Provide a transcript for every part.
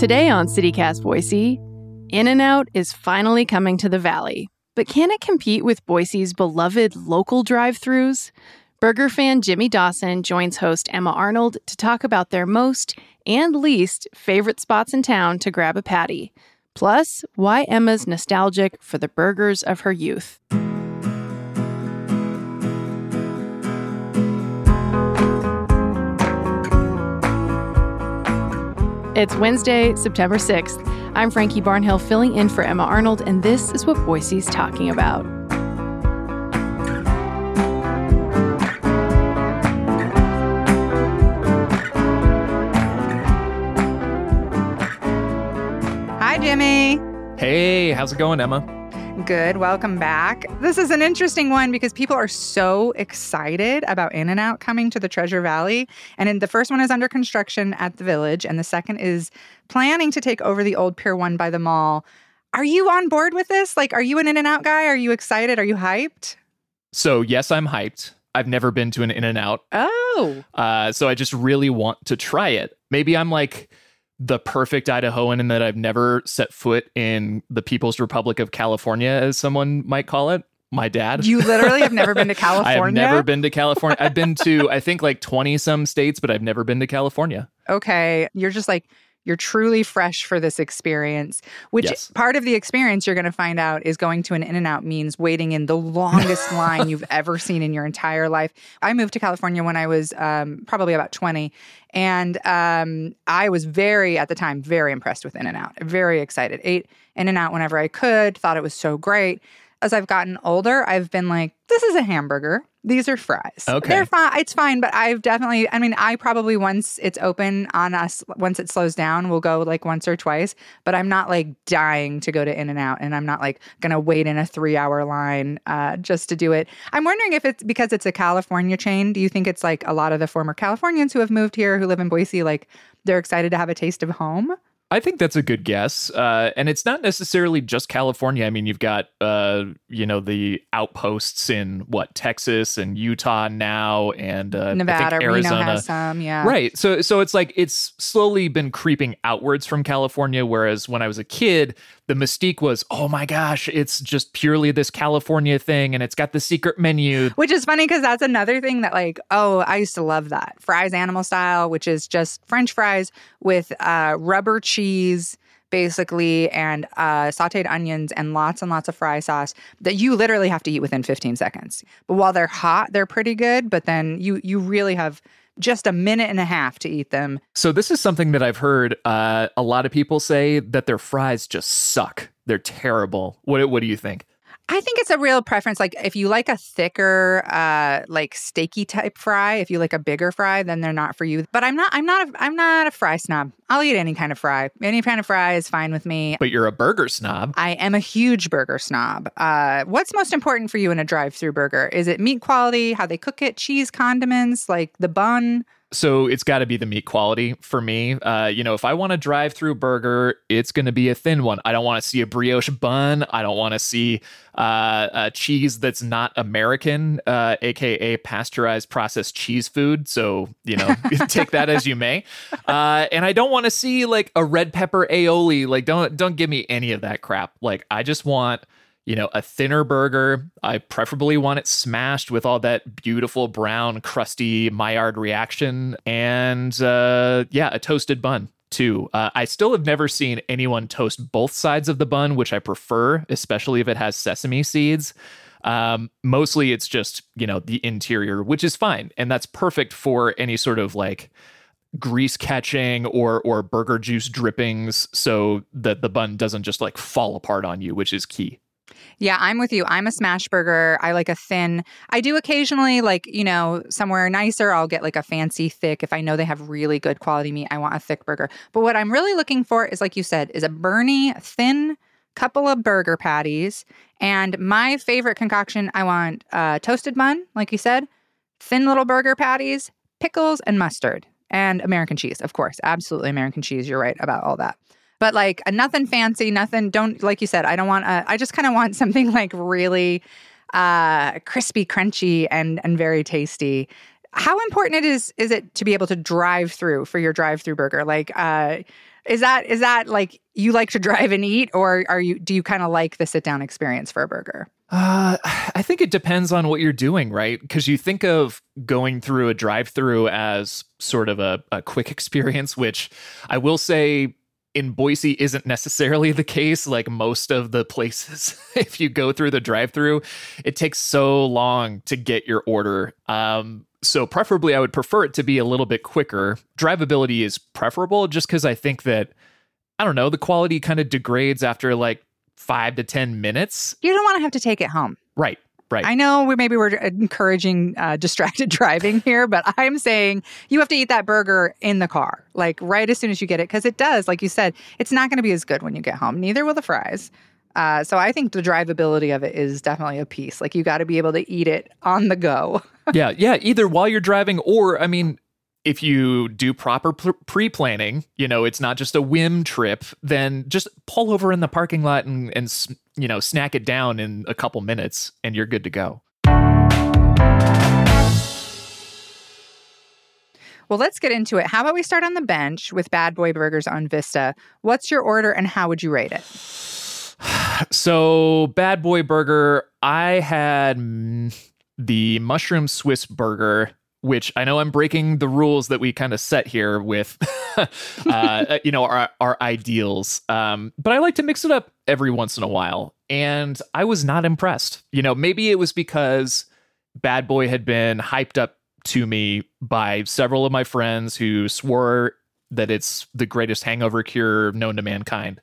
Today on CityCast Boise, In N Out is finally coming to the Valley. But can it compete with Boise's beloved local drive throughs? Burger fan Jimmy Dawson joins host Emma Arnold to talk about their most and least favorite spots in town to grab a patty. Plus, why Emma's nostalgic for the burgers of her youth. It's Wednesday, September 6th. I'm Frankie Barnhill filling in for Emma Arnold, and this is what Boise's talking about. Hi, Jimmy. Hey, how's it going, Emma? Good. Welcome back. This is an interesting one because people are so excited about In and Out coming to the Treasure Valley. And in, the first one is under construction at the village, and the second is planning to take over the old Pier 1 by the mall. Are you on board with this? Like, are you an In and Out guy? Are you excited? Are you hyped? So, yes, I'm hyped. I've never been to an In and Out. Oh. Uh, so, I just really want to try it. Maybe I'm like the perfect Idahoan in that I've never set foot in the People's Republic of California, as someone might call it. My dad. You literally have never been to California? I've never been to California. I've been to, I think, like 20 some states, but I've never been to California. Okay. You're just like, you're truly fresh for this experience, which Yes. part of the experience you're going to find out is going to an In N Out means waiting in the longest line you've ever seen in your entire life. I moved to California when I was um, probably about 20. And um, I was very, at the time, very impressed with In N Out, very excited. Ate In N Out whenever I could, thought it was so great. As I've gotten older, I've been like, this is a hamburger. These are fries. Okay. They're fine. It's fine, but I've definitely, I mean, I probably once it's open on us, once it slows down, we'll go like once or twice, but I'm not like dying to go to In and Out and I'm not like going to wait in a three hour line uh, just to do it. I'm wondering if it's because it's a California chain. Do you think it's like a lot of the former Californians who have moved here, who live in Boise, like they're excited to have a taste of home? I think that's a good guess. Uh, and it's not necessarily just California. I mean, you've got, uh, you know, the outposts in what, Texas and Utah now, and uh, I think Nevada, Reno Arizona. has some, yeah. Right. So so it's like it's slowly been creeping outwards from California whereas when I was a kid the mystique was oh my gosh it's just purely this California thing and it's got the secret menu. Which is funny because that's another thing that, like, oh, I used to love that. Fries animal style, which is just French fries with uh, rubber cheese, basically, and uh, sauteed onions and lots and lots of fry sauce that you literally have to eat within 15 seconds. But while they're hot, they're pretty good. But then you you really have just a minute and a half to eat them. So this is something that I've heard uh, a lot of people say that their fries just suck. They're terrible. What what do you think? I think it's a real preference. Like if you like a thicker, uh, like steaky type fry, if you like a bigger fry, then they're not for you. But I'm not. I'm not. A, I'm not a fry snob. I'll eat any kind of fry. Any kind of fry is fine with me. But you're a burger snob. I am a huge burger snob. Uh, what's most important for you in a drive-through burger? Is it meat quality, how they cook it, cheese, condiments, like the bun? So it's got to be the meat quality for me. Uh, you know, if I want a drive-through burger, it's going to be a thin one. I don't want to see a brioche bun. I don't want to see uh, a cheese that's not American, uh, aka pasteurized processed cheese food. So you know, take that as you may. Uh, and I don't want to see like a red pepper aioli. Like, don't don't give me any of that crap. Like, I just want you know, a thinner burger. I preferably want it smashed with all that beautiful brown, crusty Maillard reaction, and uh, yeah, a toasted bun too. Uh, I still have never seen anyone toast both sides of the bun, which I prefer, especially if it has sesame seeds. Um, mostly, it's just you know the interior, which is fine, and that's perfect for any sort of like grease catching or or burger juice drippings, so that the bun doesn't just like fall apart on you, which is key. Yeah, I'm with you. I'm a smash burger. I like a thin. I do occasionally like, you know, somewhere nicer, I'll get like a fancy thick. If I know they have really good quality meat, I want a thick burger. But what I'm really looking for is like you said, is a Bernie thin couple of burger patties. And my favorite concoction, I want uh, toasted bun, like you said, thin little burger patties, pickles, and mustard, and American cheese, of course. Absolutely American cheese. You're right about all that but like nothing fancy, nothing. Don't like you said. I don't want. A, I just kind of want something like really uh, crispy, crunchy, and and very tasty. How important it is is it to be able to drive through for your drive through burger? Like, uh, is that is that like you like to drive and eat, or are you do you kind of like the sit down experience for a burger? Uh, I think it depends on what you're doing, right? Because you think of going through a drive through as sort of a, a quick experience, which I will say in Boise isn't necessarily the case. Like most of the places, if you go through the drive through, it takes so long to get your order. Um, so, preferably, I would prefer it to be a little bit quicker. Drivability is preferable just because I think that, I don't know, the quality kind of degrades after like five to 10 minutes. You don't want to have to take it home. Right. Right. I know we maybe we're encouraging uh, distracted driving here, but I'm saying you have to eat that burger in the car, like right as soon as you get it, because it does, like you said, it's not going to be as good when you get home. Neither will the fries. Uh, so I think the drivability of it is definitely a piece. Like you got to be able to eat it on the go. yeah, yeah. Either while you're driving, or I mean, if you do proper pre planning, you know, it's not just a whim trip, then just pull over in the parking lot and, and, you know, snack it down in a couple minutes and you're good to go. Well, let's get into it. How about we start on the bench with Bad Boy Burgers on Vista? What's your order and how would you rate it? So, Bad Boy Burger, I had the mushroom Swiss burger which I know I'm breaking the rules that we kind of set here with, uh, you know, our, our ideals. Um, but I like to mix it up every once in a while. And I was not impressed. You know, maybe it was because Bad Boy had been hyped up to me by several of my friends who swore that it's the greatest hangover cure known to mankind.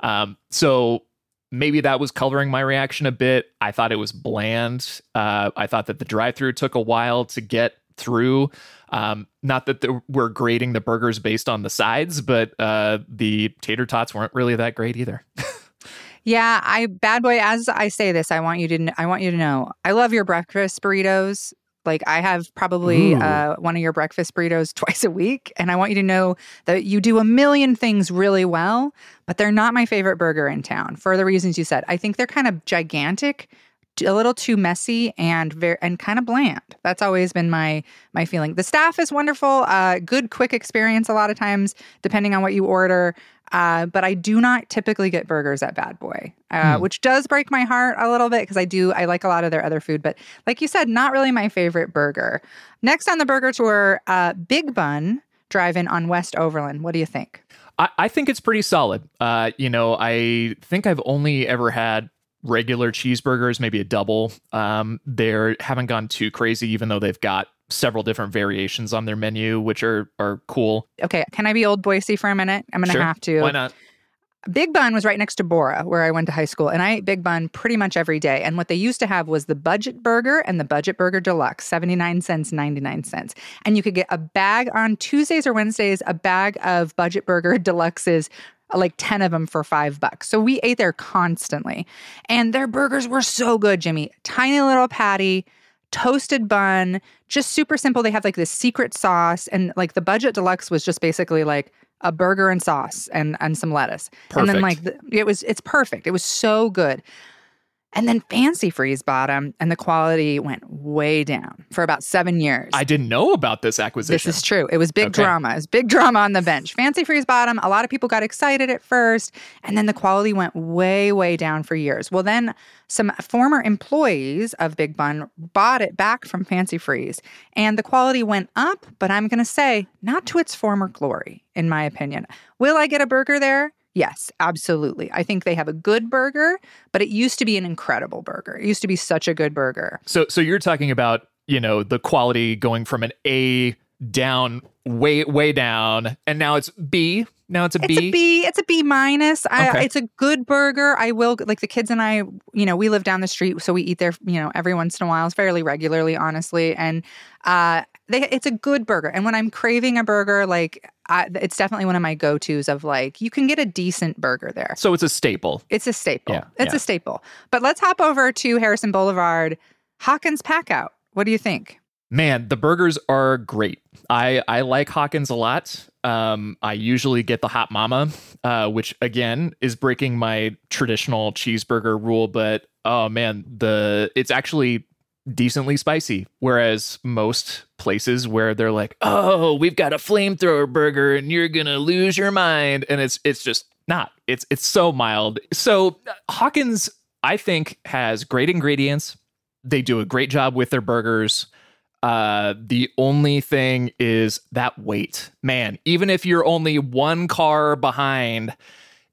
Um, so maybe that was coloring my reaction a bit. I thought it was bland. Uh, I thought that the drive through took a while to get through. Um, not that we're grading the burgers based on the sides, but uh, the tater tots weren't really that great either. yeah, I bad boy. As I say this, I want you to. I want you to know. I love your breakfast burritos. Like I have probably uh, one of your breakfast burritos twice a week, and I want you to know that you do a million things really well, but they're not my favorite burger in town for the reasons you said. I think they're kind of gigantic a little too messy and very and kind of bland. That's always been my my feeling. The staff is wonderful, uh, good quick experience a lot of times, depending on what you order. Uh, but I do not typically get burgers at Bad Boy, uh, hmm. which does break my heart a little bit because I do I like a lot of their other food. But like you said, not really my favorite burger. Next on the burger tour, uh, Big Bun Drive-In on West Overland. What do you think? I, I think it's pretty solid. Uh, you know, I think I've only ever had regular cheeseburgers, maybe a double. Um, they haven't gone too crazy, even though they've got several different variations on their menu, which are are cool. Okay, can I be old Boise for a minute? I'm gonna sure. have to. Why not? Big Bun was right next to Borah, where I went to high school, and I ate Big Bun pretty much every day. And what they used to have was the Budget Burger and the Budget Burger Deluxe, 79 cents, 99 cents. And you could get a bag on Tuesdays or Wednesdays, a bag of Budget Burger Deluxes like 10 of them for five bucks. So we ate there constantly. And their burgers were so good, Jimmy. Tiny little patty, toasted bun, just super simple. They have like this secret sauce. And like the budget deluxe was just basically like a burger and sauce and and some lettuce. Perfect. And then like the, it was it's perfect. It was so good. And then Fanci Freeze bottom, and the quality went way down for about seven years. I didn't know about this acquisition. This is true. It was big okay. drama. It was big drama on the bench. Fanci Freeze bottom, a lot of people got excited at first, and then the quality went way, way down for years. Well, then some former employees of Big Bun bought it back from Fanci Freeze, and the quality went up, but I'm going to say not to its former glory, in my opinion. Will I get a burger there? Yes, absolutely. I think they have a good burger, but it used to be an incredible burger. It used to be such a good burger. So so you're talking about, you know, the quality going from an A down way way down and now it's B. Now it's a It's a B. It's a B minus. I, Okay. It's a good burger. I will like the kids and I. You know, we live down the street, so we eat there. You know, every once in a while, fairly regularly, honestly. And uh, they, it's a good burger. And when I'm craving a burger, like I, it's definitely one of my go tos. Of like, you can get a decent burger there. So it's a staple. It's a staple. Yeah, it's yeah. a staple. But let's hop over to Harrison Boulevard, Hawkins Packout. What do you think? Man, the burgers are great. I I like Hawkins a lot. Um, I usually get the hot mama, uh, which again is breaking my traditional cheeseburger rule. But oh man, the it's actually decently spicy. Whereas most places where they're like, oh, we've got a flamethrower burger and you're gonna lose your mind, and it's it's just not. It's it's so mild. So uh, Hawkins, I think, has great ingredients. They do a great job with their burgers. Uh, the only thing is that weight. Man, even if you're only one car behind,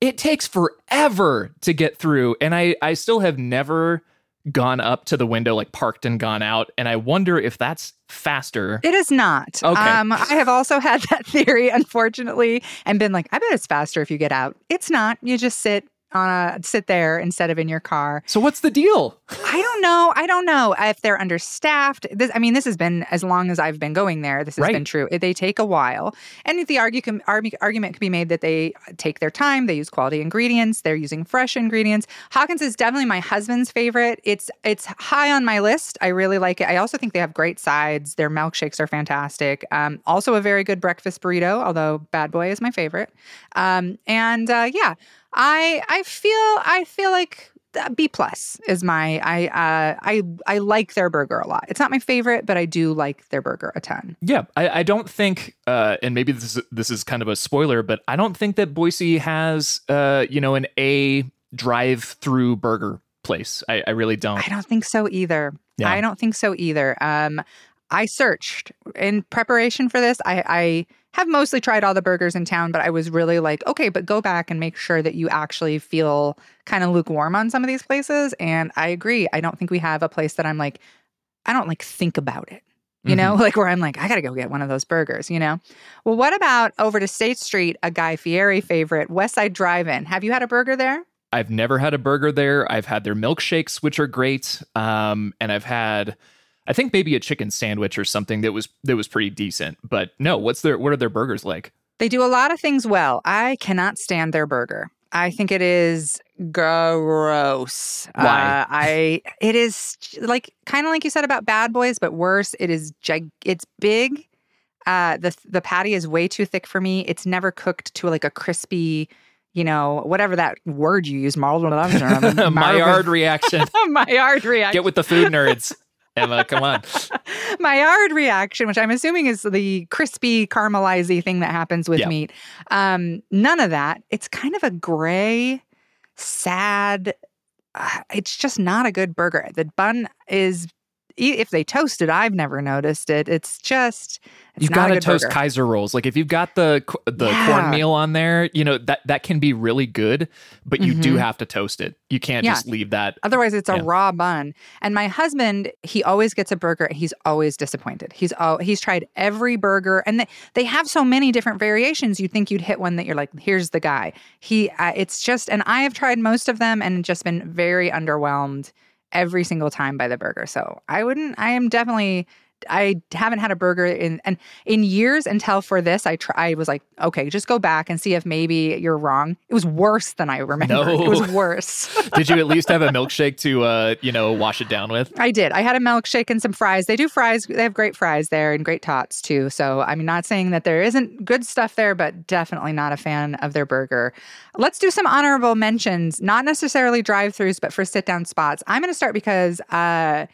it takes forever to get through. And I, I still have never gone up to the window, like parked and gone out. And I wonder if that's faster. It is not. Okay. Um, I have also had that theory, unfortunately, and been like, I bet it's faster if you get out. It's not. You just sit on a sit there instead of in your car. So what's the deal? I don't know. I don't know if they're understaffed. This, I mean, this has been as long as I've been going there. This has Right. been true. They take a while, and the argue, can, argu- argument could be made that they take their time. They use quality ingredients. They're using fresh ingredients. Hawkins is definitely my husband's favorite. It's it's high on my list. I really like it. I also think they have great sides. Their milkshakes are fantastic. Um, also a very good breakfast burrito, although Bad Boy is my favorite. Um, and uh, yeah, I I feel I feel like uh, B plus is my I uh I I like their burger a lot. It's not my favorite, but I do like their burger a ton. Yeah, I, I don't think, uh, and maybe this is this is kind of a spoiler, but I don't think that Boise has, uh, you know, an A drive-through burger place. I, I really don't. I don't think so either. Yeah. I don't think so either. Um I searched in preparation for this. I I have mostly tried all the burgers in town, but I was really like, okay, but go back and make sure that you actually feel kind of lukewarm on some of these places. And I agree. I don't think we have a place that I'm like, I don't like think about it. You know, like where I'm like, I gotta go get one of those burgers, you know? Well, what about over to State Street, a Guy Fieri favorite, West Side Drive In? Have you had a burger there? I've never had a burger there. I've had their milkshakes, which are great, um, and I've had, I think maybe a chicken sandwich or something that was that was pretty decent. But no, what's their what are their burgers like? They do a lot of things well. I cannot stand their burger. I think it is gross. Why? Uh, I it is like kind of like you said about Bad Boys, but worse. It is gig. It's big. Uh, the the patty is way too thick for me. It's never cooked to like a crispy, you know, whatever that word you use, Maillard Maillard reaction. Maillard reaction. Get with the food nerds, Emma. Come on. Maillard reaction, which I'm assuming is the crispy caramelizy thing that happens with Yeah. meat. Um, none of that. It's kind of a gray, sad. Uh, it's just not a good burger. The bun is, if they toast it, I've never noticed it. It's just, it's You've got to toast burger. Kaiser rolls. Like if you've got the the Yeah. cornmeal on there, you know that that can be really good, but you do Mhm. have to toast it. You can't Yeah. just leave that. Otherwise, it's a Yeah. raw bun. And my husband, he always gets a burger. and He's always disappointed. He's all he's tried every burger, and they, they have so many different variations. You'd think you'd hit one that you're like, here's the guy. He, uh, it's just, and I have tried most of them and just been very underwhelmed every single time by the burger. So I wouldn't. I am definitely. I haven't had a burger in and in years until for this. I try. I was like, okay, just go back and see if maybe you're wrong. It was worse than I remember. No. It was worse. Did you at least have a milkshake to uh, you know, wash it down with? I did. I had a milkshake and some fries. They do fries. They have great fries there and great tots too. So I'm not saying that there isn't good stuff there, but definitely not a fan of their burger. Let's do some honorable mentions, not necessarily drive-throughs, but for sit-down spots. I'm going to start because uh,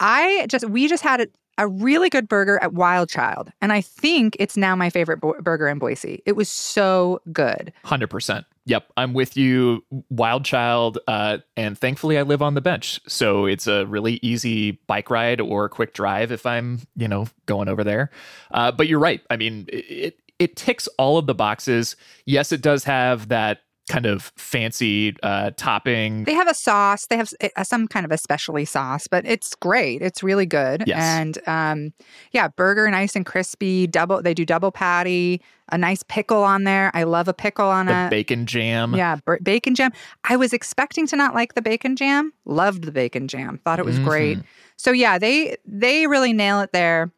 I just we just had a, really good burger at Wild Child, and I think it's now my favorite bo- burger in Boise. It was so good. Hundred percent. Yep, I'm with you, Wild Child. Uh, and thankfully, I live on the bench, so it's a really easy bike ride or quick drive if I'm, you know, going over there. Uh, but you're right. I mean, it it ticks all of the boxes. Yes, it does have that kind of fancy uh, topping. They have a sauce. They have uh, some kind of a specialty sauce, but it's great. It's really good. Yes. And um, yeah, burger nice and crispy. Double. They do double patty. A nice pickle on there. I love a pickle on the a bacon jam. yeah b- bacon jam. I was expecting to not like the bacon jam. Loved the bacon jam. Thought it was great. Mhm. So yeah, they they really nail it there.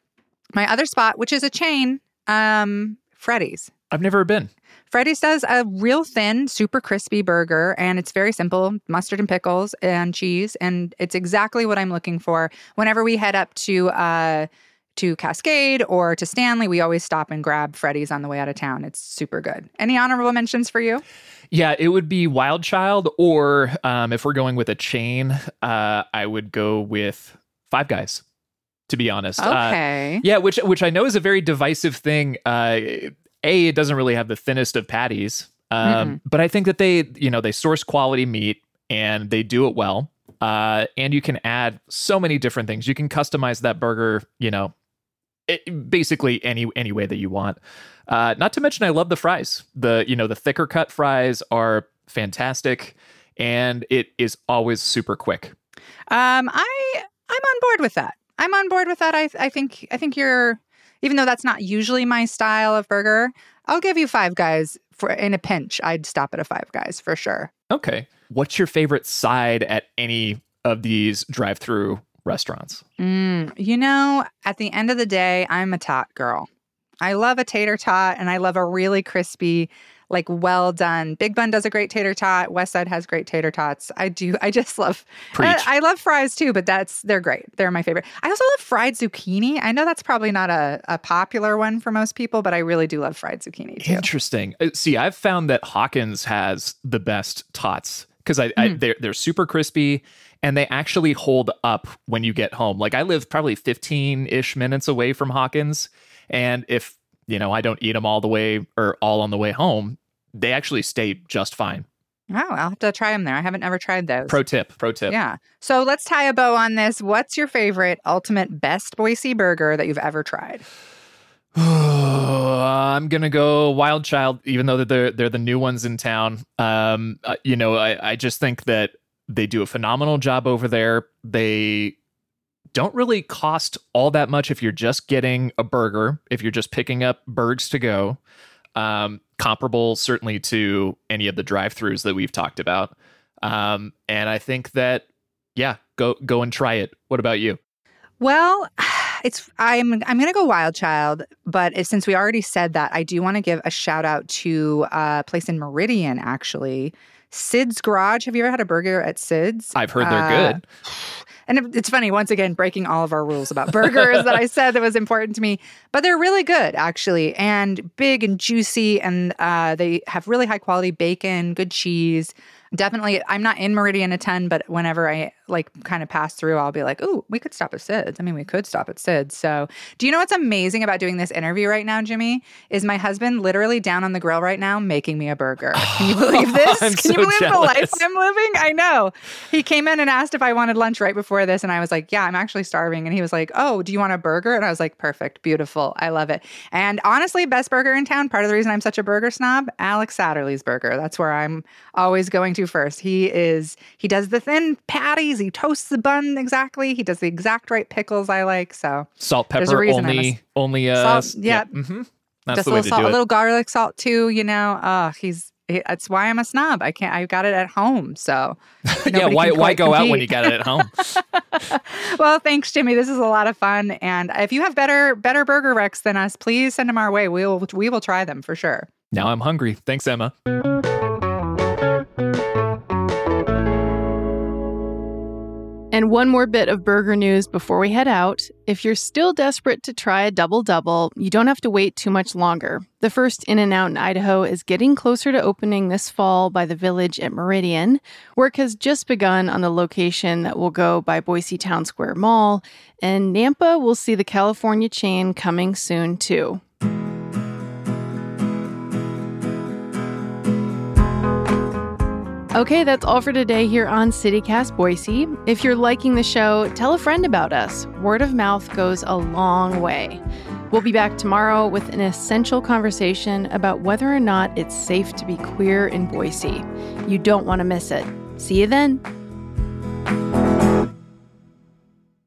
My other spot, which is a chain, um, Freddy's. I've never been. Freddy's does a real thin, super crispy burger, and it's very simple mustard and pickles and cheese. And it's exactly what I'm looking for. Whenever we head up to, uh, to Cascade or to Stanley, we always stop and grab Freddy's on the way out of town. It's super good. Any honorable mentions for you? Yeah, it would be Wild Child, or um, if we're going with a chain, uh, I would go with Five Guys. To be honest, Uh, Okay. yeah, which which I know is a very divisive thing. Uh, a, it doesn't really have the thinnest of patties, um, but I think that they, you know, they source quality meat and they do it well. Uh, and you can add so many different things. You can customize that burger, you know, it, basically any any way that you want. Uh, not to mention, I love the fries. The you know the thicker cut fries are fantastic, and it is always super quick. Um, I I'm on board with that. I'm on board with that. I I think I think you're even though that's not usually my style of burger, I'll give you five guys for in a pinch. I'd stop at a five guys for sure. Okay, what's your favorite side at any of these drive-through restaurants? Mm, you know, at the end of the day, I'm a tot girl. I love a tater tot and I love a really crispy, like well done. Big Bun does a great tater tot. West Side has great tater tots. I do. I just love. I, I love fries too, but that's they're great. They're my favorite. I also love fried zucchini. I know that's probably not a, a popular one for most people, but I really do love fried zucchini too. Interesting. Uh, See, I've found that Hawkins has the best tots because I, I Mm. they're they're super crispy and they actually hold up when you get home. Like I live probably 15 ish minutes away from Hawkins, and if you know I don't eat them all the way or all on the way home, they actually stay just fine. Oh, I'll have to try them there. I haven't ever tried those. Pro tip. Pro tip. Yeah. So let's tie a bow on this. What's your favorite ultimate best Boise burger that you've ever tried? I'm gonna go Wild Child, even though they're they're the new ones in town. Um, uh, you know, I I just think that they do a phenomenal job over there. They don't really cost all that much if you're just getting a burger. If you're just picking up burgers to go, um, comparable certainly to any of the drive-throughs that we've talked about. Um, and I think that yeah, go go and try it. What about you? Well, it's I'm I'm gonna go Wild Child, but since we already said that, I do want to give a shout out to a place in Meridian, actually, Sid's Garage. Have you ever had a burger at Sid's? I've heard they're Uh, good. And it's funny, once again, breaking all of our rules about burgers that I said that was important to me. But they're really good, actually, and big and juicy. And uh, they have really high quality bacon, good cheese. Definitely, I'm not in Meridian a ton, but whenever I like kind of pass through, I'll be like, oh, we could stop at Sid's." I mean, we could stop at Sid's. So, do you know what's amazing about doing this interview right now, Jimmy? Is my husband literally down on the grill right now making me a burger? Can you believe this? Can you so believe the life. I'm living? I know. He came in and asked if I wanted lunch right before this, and I was like, "Yeah, I'm actually starving." And he was like, "Oh, do you want a burger?" And I was like, "Perfect, beautiful, I love it." And honestly, best burger in town. Part of the reason I'm such a burger snob, Alex Satterley's Burger. That's where I'm always going to first. He is. He does the thin patties. He toasts the bun exactly. He does the exact right pickles I like. So Salt, pepper, reason I'm a only, only, uh, Salt, s- yeah. hmm That's just the a little salt, a little garlic salt too. You know, uh, he's. That's why I'm a snob. I can't. I got it at home. So yeah, why why go out when you got it at home? well, thanks, Jimmy. This is a lot of fun. And if you have better better burger recs than us, please send them our way. We will we will try them for sure. now I'm hungry. Thanks, Emma. And one more bit of burger news before we head out. If you're still desperate to try a double double, you don't have to wait too much longer. The first In N Out in Idaho is getting closer to opening this fall by the village at Meridian. Work has just begun on the location that will go by Boise Town Square Mall, and Nampa will see the California chain coming soon too. Okay, that's all for today here on CityCast Boise. If you're liking the show, tell a friend about us. Word of mouth goes a long way. We'll be back tomorrow with an essential conversation about whether or not it's safe to be queer in Boise. You don't want to miss it. See you then.